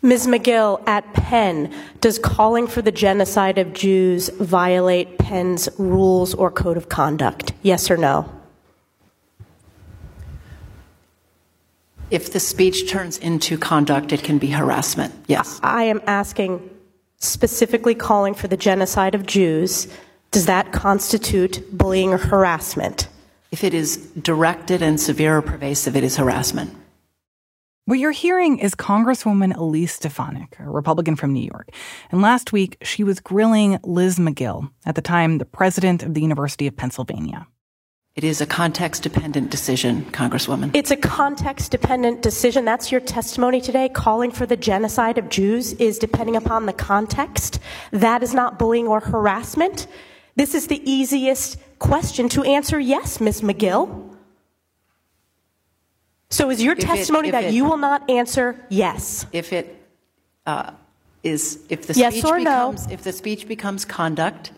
Ms. Magill, at Penn, does calling for the genocide of Jews violate Penn's rules or code of conduct? Yes or no? If the speech turns into conduct, it can be harassment. Yes. I am asking specifically calling for the genocide of Jews. Does that constitute bullying or harassment? If it is directed and severe or pervasive, it is harassment. What you're hearing is Congresswoman Elise Stefanik, a Republican from New York. And last week, she was grilling Liz Magill, at the time the president of the University of Pennsylvania. It is a context dependent decision, Congresswoman. It's a context dependent decision. That's your testimony today. Calling for the genocide of Jews is depending upon the context. That is not bullying or harassment. This is the easiest question to answer yes, Ms. Magill. So is your If testimony if that it- you will not answer yes? If it uh, is, if the Yes speech or no? becomes, if the speech becomes conduct,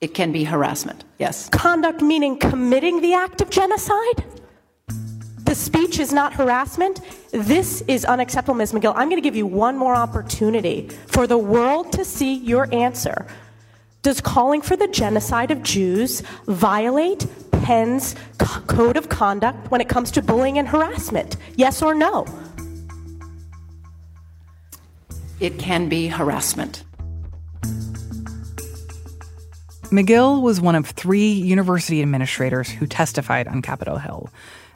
it can be harassment. Yes. Conduct meaning committing the act of genocide? The speech is not harassment? This is unacceptable, Ms. Magill. I'm going to give you one more opportunity for the world to see your answer. Does calling for the genocide of Jews violate Penn's co- code of conduct when it comes to bullying and harassment? Yes or no? It can be harassment. Magill was one of three university administrators who testified on Capitol Hill.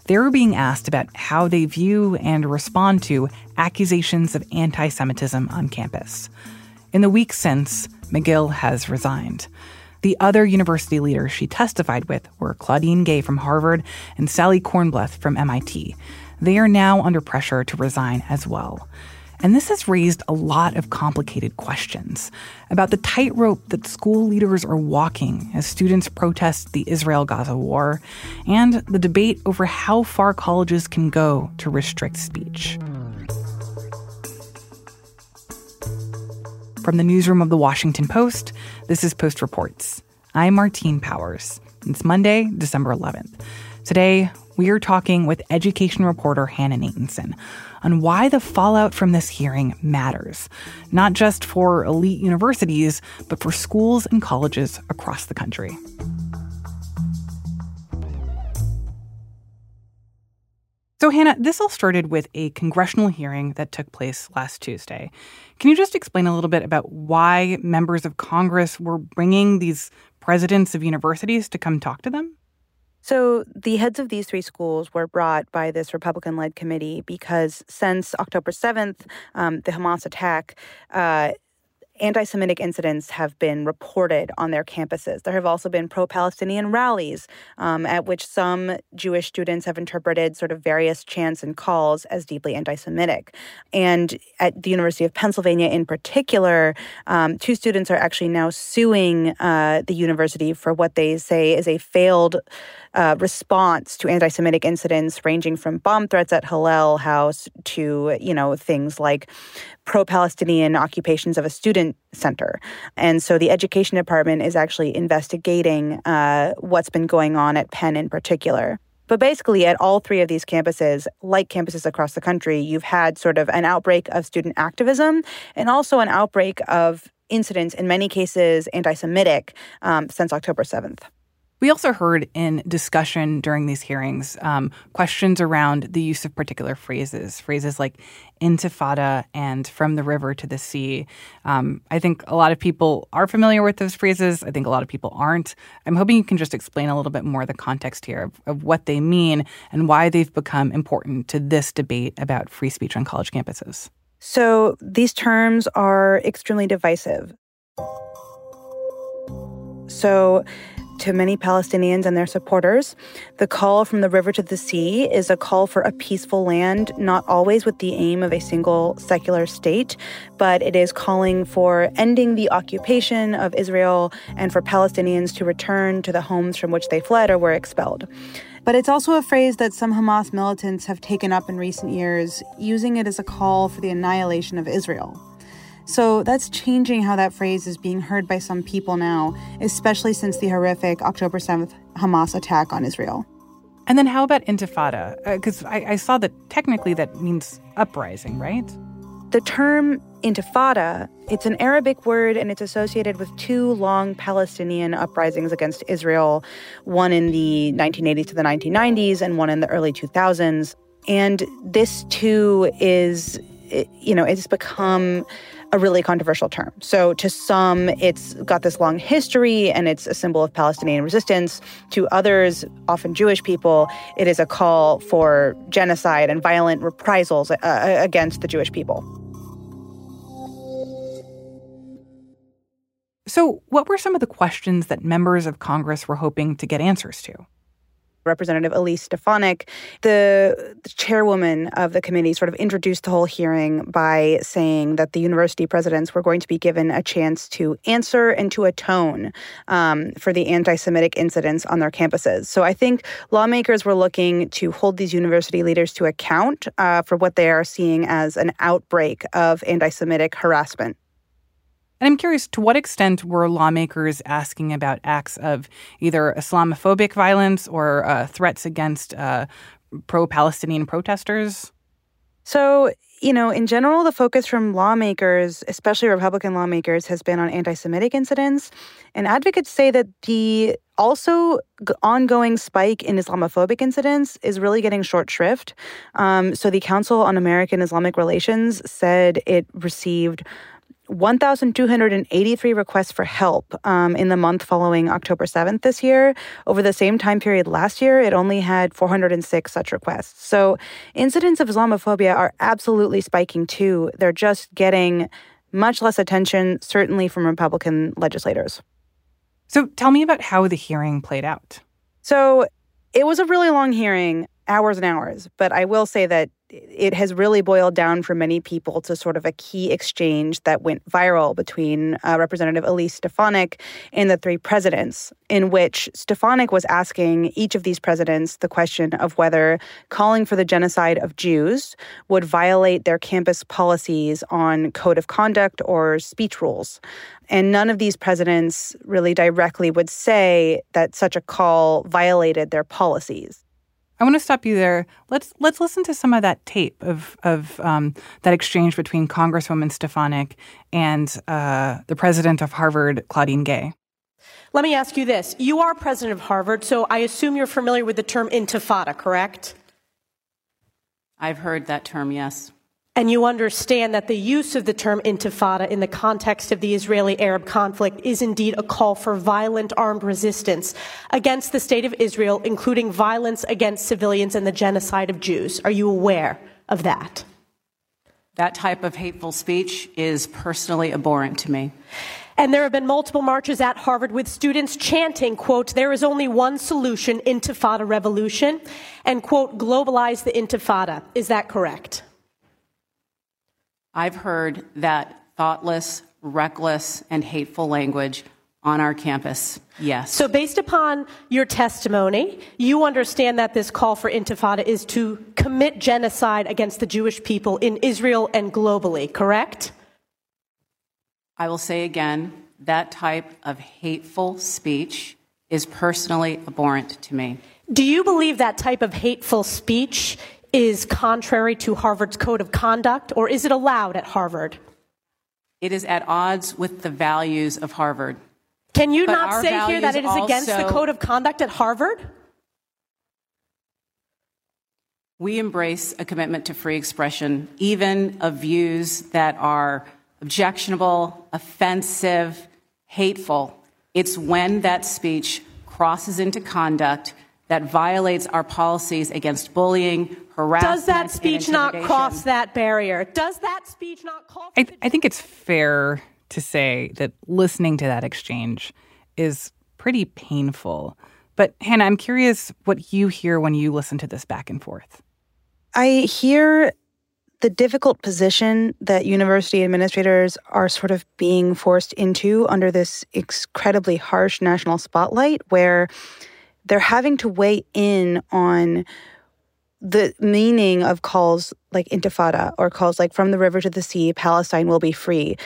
They were being asked about how they view and respond to accusations of anti Semitism on campus. In the weeks since, Magill has resigned. The other university leaders she testified with were Claudine Gay from Harvard and Sally Kornbluth from MIT. They are now under pressure to resign as well. And this has raised a lot of complicated questions about the tightrope that school leaders are walking as students protest the Israel Gaza war, and the debate over how far colleges can go to restrict speech. From the newsroom of the Washington Post, this is Post Reports. I'm Martine Powers. It's Monday, December 11th. Today, we are talking with education reporter Hannah Natanson on why the fallout from this hearing matters, not just for elite universities, but for schools and colleges across the country. So, Hannah, this all started with a congressional hearing that took place last Tuesday. Can you just explain a little bit about why members of Congress were bringing these presidents of universities to come talk to them? So, the heads of these three schools were brought by this Republican led committee because since October 7th, um, the Hamas attack, uh, anti Semitic incidents have been reported on their campuses. There have also been pro Palestinian rallies um, at which some Jewish students have interpreted sort of various chants and calls as deeply anti Semitic. And at the University of Pennsylvania in particular, um, two students are actually now suing uh, the university for what they say is a failed. Uh, response to anti-Semitic incidents, ranging from bomb threats at Hillel House to you know things like pro-Palestinian occupations of a student center. And so the education department is actually investigating uh, what's been going on at Penn in particular. But basically, at all three of these campuses, like campuses across the country, you've had sort of an outbreak of student activism and also an outbreak of incidents, in many cases anti Semitic, um, since October 7th. We also heard in discussion during these hearings um, questions around the use of particular phrases, phrases like intifada and from the river to the sea. Um, I think a lot of people are familiar with those phrases. I think a lot of people aren't. I'm hoping you can just explain a little bit more the context here of, of what they mean and why they've become important to this debate about free speech on college campuses. So these terms are extremely divisive. So to many Palestinians and their supporters. The call from the river to the sea is a call for a peaceful land, not always with the aim of a single secular state, but it is calling for ending the occupation of Israel and for Palestinians to return to the homes from which they fled or were expelled. But it's also a phrase that some Hamas militants have taken up in recent years, using it as a call for the annihilation of Israel. So that's changing how that phrase is being heard by some people now, especially since the horrific October 7th Hamas attack on Israel. And then how about intifada? Because uh, I, I saw that technically that means uprising, right? The term intifada, it's an Arabic word and it's associated with two long Palestinian uprisings against Israel, one in the 1980s to the 1990s and one in the early 2000s. And this too is, you know, it's become a really controversial term. So to some, it's got this long history and it's a symbol of Palestinian resistance. To others, often Jewish people, it is a call for genocide and violent reprisals uh, against the Jewish people. So, what were some of the questions that members of Congress were hoping to get answers to? Representative Elise Stefanik, the, the, chairwoman of the committee, sort of introduced the whole hearing by saying that the university presidents were going to be given a chance to answer and to atone um, for the anti Semitic incidents on their campuses. So I think lawmakers were looking to hold these university leaders to account uh, for what they are seeing as an outbreak of anti Semitic harassment. And I'm curious to what extent were lawmakers asking about acts of either Islamophobic violence or uh, threats against uh, pro Palestinian protesters? So, you know, in general, the focus from lawmakers, especially Republican lawmakers, has been on anti Semitic incidents. And advocates say that the also ongoing spike in Islamophobic incidents is really getting short shrift. Um, so, the Council on American Islamic Relations said it received 1,283 requests for help um, in the month following October 7th this year. Over the same time period last year, it only had 406 such requests. So incidents of Islamophobia are absolutely spiking too. They're just getting much less attention, certainly from Republican legislators. So tell me about how the hearing played out. So it was a really long hearing, hours and hours, but I will say that it has really boiled down for many people to sort of a key exchange that went viral between uh, Representative Elise Stefanik and the three presidents, in which Stefanik was asking each of these presidents the question of whether calling for the genocide of Jews would violate their campus policies on code of conduct or speech rules. And none of these presidents really directly would say that such a call violated their policies. I want to stop you there. Let's let's listen to some of that tape of of um, that exchange between Congresswoman Stefanik and uh, the president of Harvard, Claudine Gay. Let me ask you this: You are president of Harvard, so I assume you're familiar with the term intifada, correct? I've heard that term, yes and you understand that the use of the term intifada in the context of the Israeli Arab conflict is indeed a call for violent armed resistance against the state of Israel, including violence against civilians and the genocide of Jews. Are you aware of that? That type of hateful speech is personally abhorrent to me. And there have been multiple marches at Harvard with students chanting, quote, there is only one solution, intifada revolution, and quote, globalize the intifada. Is that correct? I've heard that thoughtless, reckless, and hateful language on our campus. Yes. So, based upon your testimony, you understand that this call for intifada is to commit genocide against the Jewish people in Israel and globally, correct? I will say again that type of hateful speech is personally abhorrent to me. Do you believe that type of hateful speech is contrary to Harvard's code of conduct, or is it allowed at Harvard? It is at odds with the values of Harvard. Can you but not say here that it is against the code of conduct at Harvard? We embrace a commitment to free expression, even of views that are objectionable, offensive, hateful. It's when that speech crosses into conduct that violates our policies against bullying, harassment. Does that speech not cross that barrier? Does that speech not call? I, th- I think it's fair to say that listening to that exchange is pretty painful. But Hannah, I'm curious what you hear when you listen to this back and forth. I hear the difficult position that university administrators are sort of being forced into under this incredibly harsh national spotlight, where they're having to weigh in on the meaning of calls like intifada or calls like from the river to the sea, Palestine will be free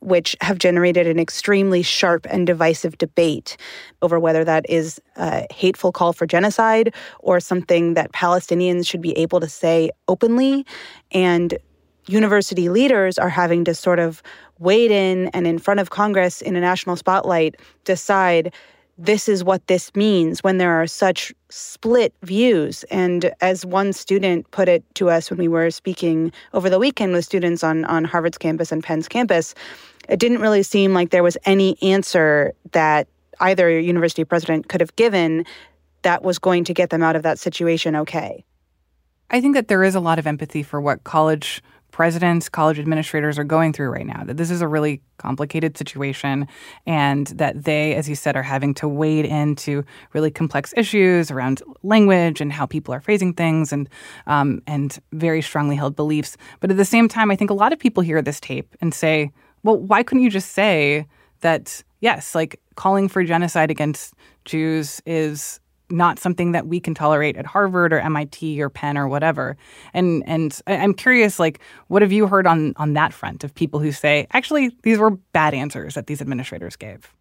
which have generated an extremely sharp and divisive debate over whether that is a hateful call for genocide or something that Palestinians should be able to say openly. And university leaders are having to sort of wade in and in front of Congress in a national spotlight decide this is what this means when there are such split views. And as one student put it to us when we were speaking over the weekend with students on, on Harvard's campus and Penn's campus, it didn't really seem like there was any answer that either university president could have given that was going to get them out of that situation okay. I think that there is a lot of empathy for what college presidents, college administrators are going through right now. That this is a really complicated situation, and that they, as you said, are having to wade into really complex issues around language and how people are phrasing things, and um, and very strongly held beliefs. But at the same time, I think a lot of people hear this tape and say, "Well, why couldn't you just say that?" Yes, like calling for genocide against Jews is not something that we can tolerate at Harvard or MIT or Penn or whatever. And and I'm curious, like, what have you heard on on that front of people who say, actually, these were bad answers that these administrators gave?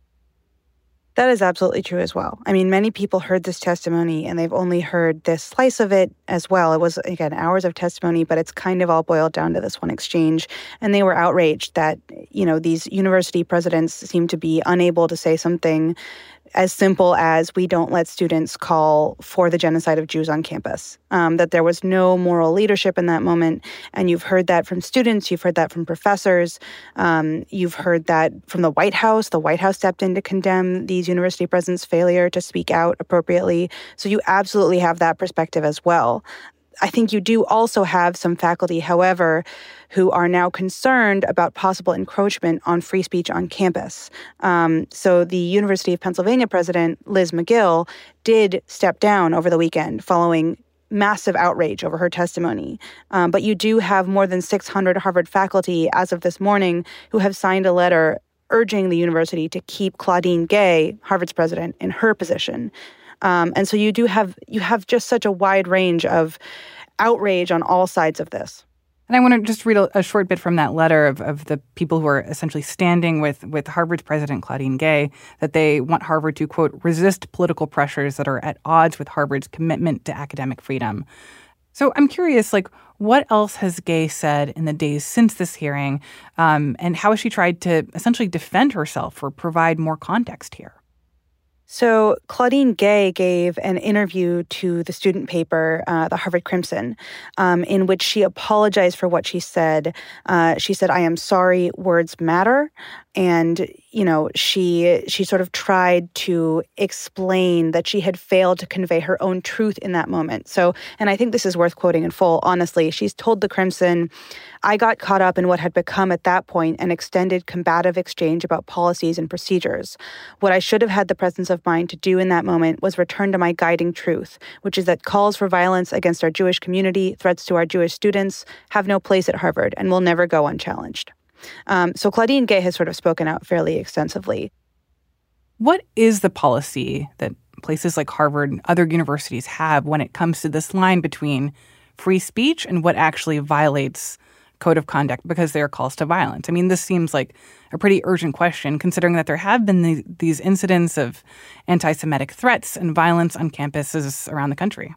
That is absolutely true as well. I mean, many people heard this testimony and they've only heard this slice of it as well. It was, again, hours of testimony, but it's kind of all boiled down to this one exchange. And they were outraged that, you know, these university presidents seem to be unable to say something as simple as we don't let students call for the genocide of Jews on campus, um, that there was no moral leadership in that moment. And you've heard that from students, you've heard that from professors, um, you've heard that from the White House. The White House stepped in to condemn these university presidents' failure to speak out appropriately. So you absolutely have that perspective as well. I think you do also have some faculty, however, who are now concerned about possible encroachment on free speech on campus. Um, so the University of Pennsylvania president, Liz Magill, did step down over the weekend following massive outrage over her testimony. Um, but you do have more than 600 Harvard faculty as of this morning who have signed a letter urging the university to keep Claudine Gay, Harvard's president, in her position. Um, and so you do have you have just such a wide range of outrage on all sides of this. And I want to just read a, a, short bit from that letter of, of the people who are essentially standing with, with Harvard's president, Claudine Gay, that they want Harvard to, quote, resist political pressures that are at odds with Harvard's commitment to academic freedom. So I'm curious, like, what else has Gay said in the days since this hearing, um, and how has she tried to essentially defend herself or provide more context here? So, Claudine Gay gave an interview to the student paper, uh, the Harvard Crimson, um, in which she apologized for what she said. Uh, she said, I am sorry, words matter and you know she she sort of tried to explain that she had failed to convey her own truth in that moment. So and i think this is worth quoting in full honestly. She's told the crimson i got caught up in what had become at that point an extended combative exchange about policies and procedures. What i should have had the presence of mind to do in that moment was return to my guiding truth which is that calls for violence against our jewish community threats to our jewish students have no place at harvard and will never go unchallenged um, so Claudine Gay has sort of spoken out fairly extensively. What is the policy that places like Harvard and other universities have when it comes to this line between free speech and what actually violates code of conduct because they are calls to violence? I mean, this seems like a pretty urgent question considering that there have been the, these incidents of anti Semitic threats and violence on campuses around the country.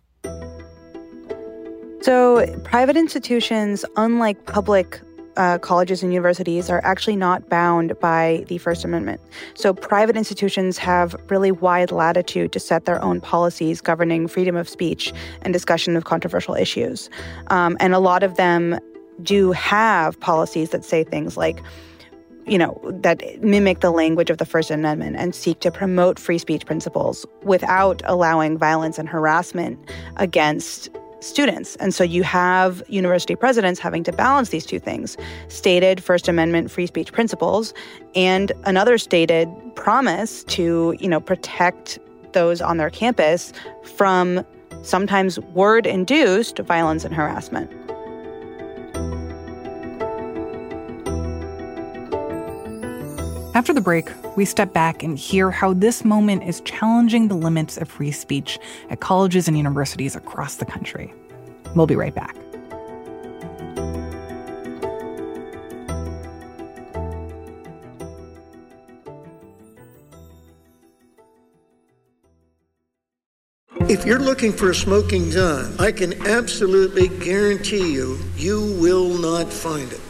So, private institutions, unlike public uh, colleges and universities are actually not bound by the First Amendment. So private institutions have really wide latitude to set their own policies governing freedom of speech and discussion of controversial issues. Um, and a lot of them do have policies that say things like, you know, that mimic the language of the First Amendment and seek to promote free speech principles without allowing violence and harassment against students. And so you have university presidents having to balance these two things stated First Amendment free speech principles and another stated promise to, you know, protect those on their campus from sometimes word induced violence and harassment. After the break, we step back and hear how this moment is challenging the limits of free speech at colleges and universities across the country. We'll be right back. If you're looking for a smoking gun, I can absolutely guarantee you, you will not find it.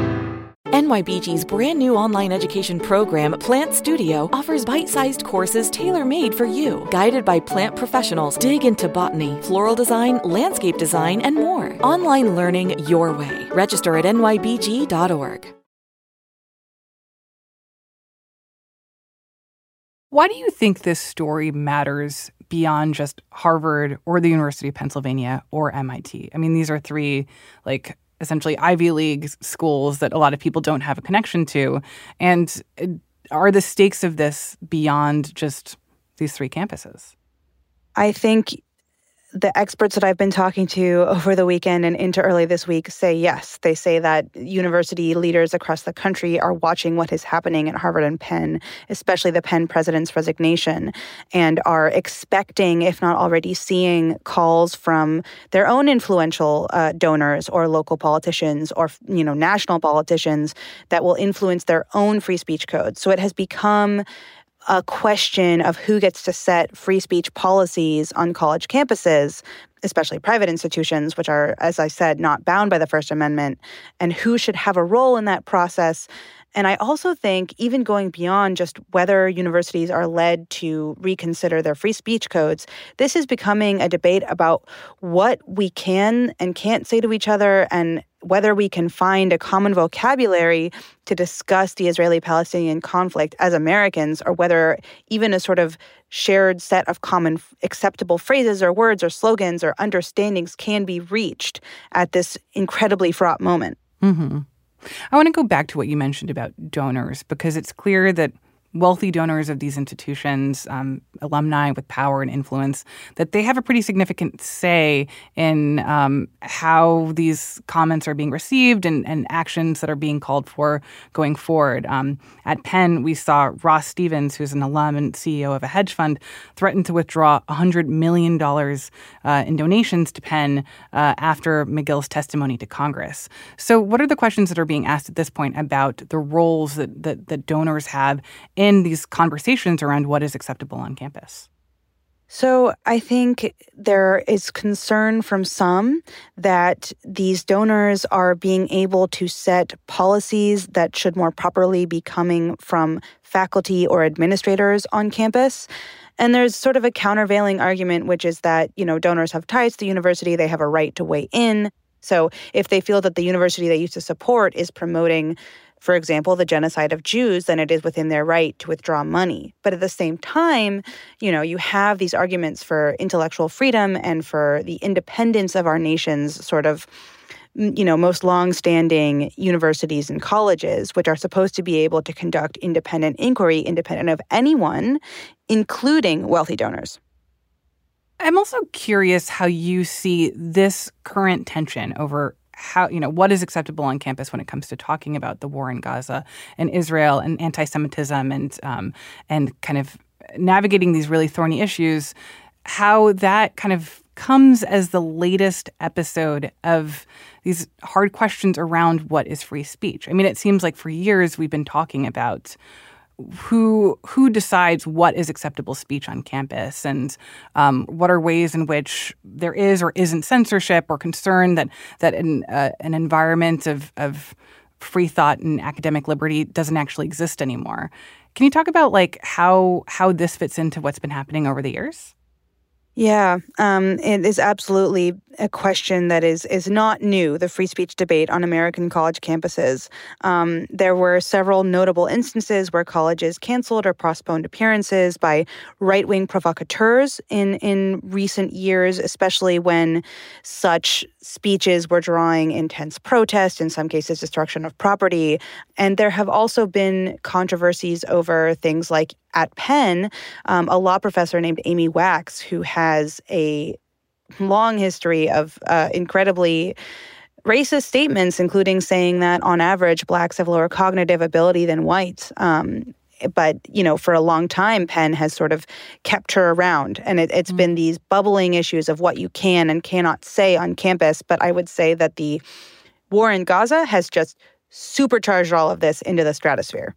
NYBG's brand new online education program, Plant Studio, offers bite sized courses tailor made for you. Guided by plant professionals, dig into botany, floral design, landscape design, and more. Online learning your way. Register at nybg.org. Why do you think this story matters beyond just Harvard or the University of Pennsylvania or MIT? I mean, these are three like essentially Ivy League schools that a lot of people don't have a connection to. And uh, are the stakes of this beyond just these three campuses? I think the experts that I've been talking to over the weekend and into early this week say yes. They say that university leaders across the country are watching what is happening at Harvard and Penn, especially the Penn president's resignation, and are expecting, if not already seeing, calls from their own influential uh, donors or local politicians or you know national politicians that will influence their own free speech code. So it has become a question of who gets to set free speech policies on college campuses, especially private institutions, which are, as I said, not bound by the First Amendment, and who should have a role in that process. And I also think, even going beyond just whether universities are led to reconsider their free speech codes, this is becoming a debate about what we can and can't say to each other and whether we can find a common vocabulary to discuss the Israeli Palestinian conflict as Americans, or whether even a sort of shared set of common acceptable phrases or words or slogans or understandings can be reached at this incredibly fraught moment. Mm-hmm. I want to go back to what you mentioned about donors because it's clear that wealthy donors of these institutions, um, alumni with power and influence, that they have a pretty significant say in um, how these comments are being received and, and, actions that are being called for going forward. Um, at Penn, we saw Ross Stevens, who's an alum and CEO of a hedge fund, threaten to withdraw $100 million uh, in donations to Penn uh, after Magill's testimony to Congress. So, what are the questions that are being asked at this point about the roles that, that, that donors have in these conversations around what is acceptable on campus? So I think there is concern from some that these donors are being able to set policies that should more properly be coming from faculty or administrators on campus. And there's sort of a countervailing argument, which is that, you know, donors have ties to the university, they have a right to weigh in. So if they feel that the university they used to support is promoting for example, the genocide of Jews, then it is within their right to withdraw money. But at the same time, you know, you have these arguments for intellectual freedom and for the independence of our nation's sort of you know most long-standing universities and colleges which are supposed to be able to conduct independent inquiry independent of anyone including wealthy donors i'm also curious how you see this current tension over how you know what is acceptable on campus when it comes to talking about the war in Gaza and Israel and anti-Semitism and um, and kind of navigating these really thorny issues. How that kind of comes as the latest episode of these hard questions around what is free speech. I mean, it seems like for years we've been talking about who who decides what is acceptable speech on campus and um, what are ways in which there is or isn't censorship or concern that that in uh, an environment of of free thought and academic liberty doesn't actually exist anymore. Can you talk about like how how this fits into what's been happening over the years? Yeah, um, it is absolutely a question that is is not new. The free speech debate on American college campuses. Um, there were several notable instances where colleges canceled or postponed appearances by right wing provocateurs in in recent years, especially when such speeches were drawing intense protest, in some cases destruction of property, and there have also been controversies over things like at Penn, um, a law professor named Amy Wax, who has a long history of uh, incredibly racist statements, including saying that on average, blacks have lower cognitive ability than whites. Um, but you know, for a long time, Penn has sort of kept her around, and it, has mm-hmm. been these bubbling issues of what you can and cannot say on campus. But I would say that the war in Gaza has just supercharged all of this into the stratosphere.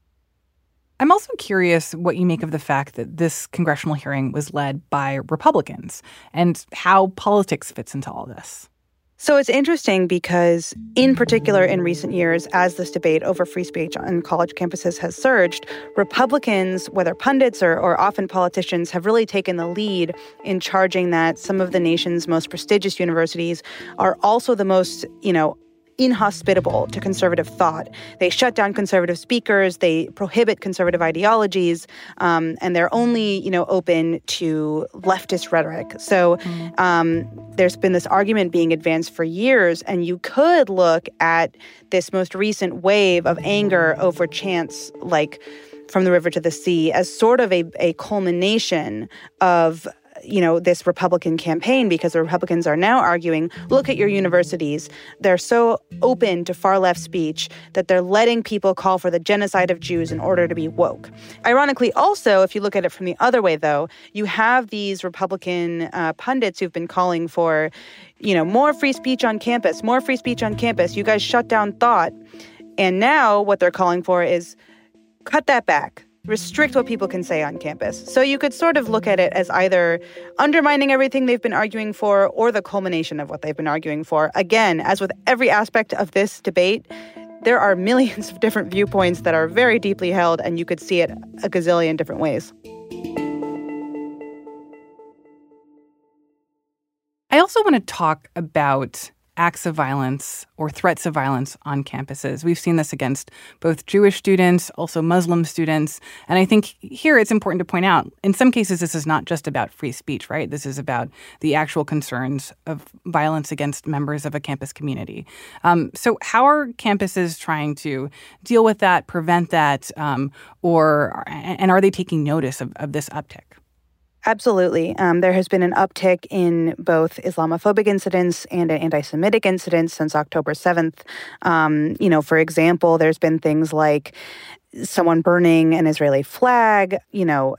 I'm also curious what you make of the fact that this congressional hearing was led by Republicans and how politics fits into all this. So it's interesting because, in particular, in recent years, as this debate over free speech on college campuses has surged, Republicans, whether pundits or, or often politicians, have really taken the lead in charging that some of the nation's most prestigious universities are also the most, you know, inhospitable to conservative thought. They shut down conservative speakers, they prohibit conservative ideologies, um, and they're only, you know, open to leftist rhetoric. So um, there's been this argument being advanced for years, and you could look at this most recent wave of anger over chants like from the river to the sea as sort of a, a culmination of you know, this Republican campaign because the Republicans are now arguing look at your universities. They're so open to far left speech that they're letting people call for the genocide of Jews in order to be woke. Ironically, also, if you look at it from the other way, though, you have these Republican uh, pundits who've been calling for, you know, more free speech on campus, more free speech on campus. You guys shut down thought. And now what they're calling for is cut that back restrict what people can say on campus. So you could sort of look at it as either undermining everything they've been arguing for or the culmination of what they've been arguing for. Again, as with every aspect of this debate, there are millions of different viewpoints that are very deeply held, and you could see it a gazillion different ways. I also want to talk about acts of violence or threats of violence on campuses. We've seen this against both Jewish students, also Muslim students. And I think here it's important to point out in some cases, this is not just about free speech, right? This is about the actual concerns of violence against members of a campus community. Um, so, how are campuses trying to deal with that, prevent that, um, or and are they taking notice of, of this uptick? Absolutely. Um, there has been an uptick in both Islamophobic incidents and anti Semitic incidents since October 7th. Um, you know, for example, there's been things like someone burning an Israeli flag, you know,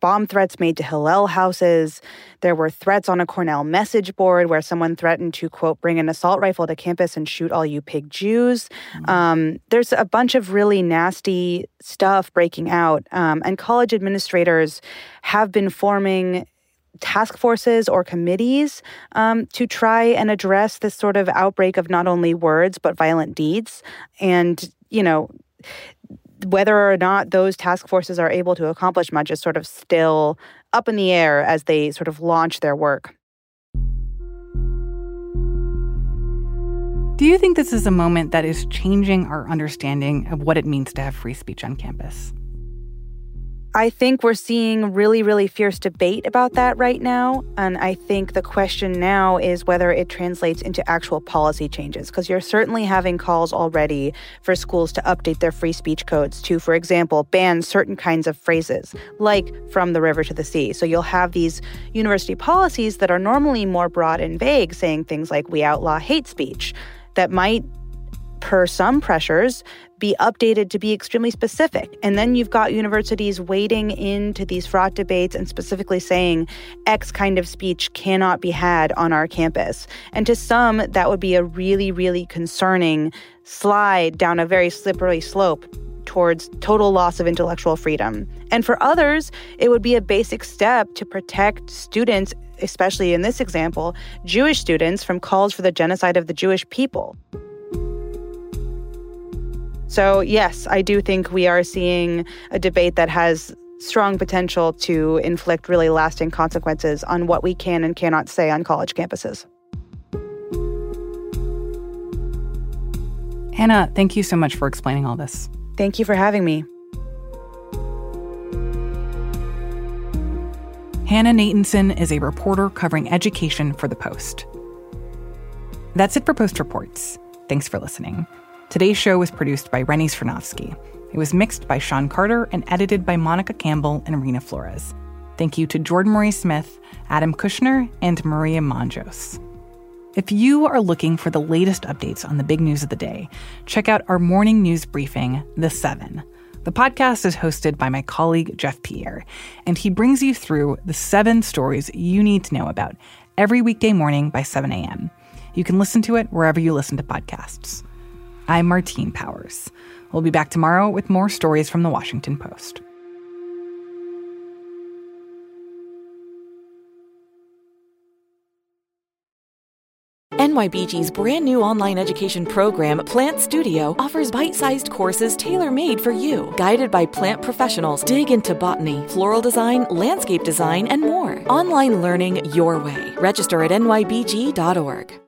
bomb threats made to Hillel houses. There were threats on a Cornell message board where someone threatened to, quote, bring an assault rifle to campus and shoot all you pig Jews. Mm-hmm. Um, there's a bunch of really nasty stuff breaking out. Um, and college administrators have been forming task forces or committees um, to try and address this sort of outbreak of not only words but violent deeds. And, you know, whether or not those task forces are able to accomplish much is sort of still up in the air as they sort of launch their work. Do you think this is a moment that is changing our understanding of what it means to have free speech on campus? I think we're seeing really, really fierce debate about that right now. And I think the question now is whether it translates into actual policy changes, because you're certainly having calls already for schools to update their free speech codes to, for example, ban certain kinds of phrases, like from the river to the sea. So you'll have these university policies that are normally more broad and vague, saying things like, we outlaw hate speech, that might per some pressures, be updated to be extremely specific. And then you've got universities wading into these fraught debates and specifically saying X kind of speech cannot be had on our campus. And to some, that would be a really, really concerning slide down a very slippery slope towards total loss of intellectual freedom. And for others, it would be a basic step to protect students, especially in this example, Jewish students, from calls for the genocide of the Jewish people. So, yes, I do think we are seeing a debate that has strong potential to inflict really lasting consequences on what we can and cannot say on college campuses. Hannah, thank you so much for explaining all this. Thank you for having me. Hannah Natanson is a reporter covering education for The Post. That's it for Post Reports. Thanks for listening. Today's show was produced by Rennie Svirnovskiy. It was mixed by Sean Carter and edited by Monica Campbell and Reena Flores. Thank you to Jordan Marie Smith, Adam Kushner, and Maria Monjos. If you are looking for the latest updates on the big news of the day, check out our morning news briefing, The Seven. The podcast is hosted by my colleague Jeff Pierre, and he brings you through the seven stories you need to know about every weekday morning by 7 a.m. You can listen to it wherever you listen to podcasts. I'm Martine Powers. We'll be back tomorrow with more stories from the Washington Post. NYBG's brand new online education program, Plant Studio, offers bite sized courses tailor made for you. Guided by plant professionals, dig into botany, floral design, landscape design, and more. Online learning your way. Register at nybg.org.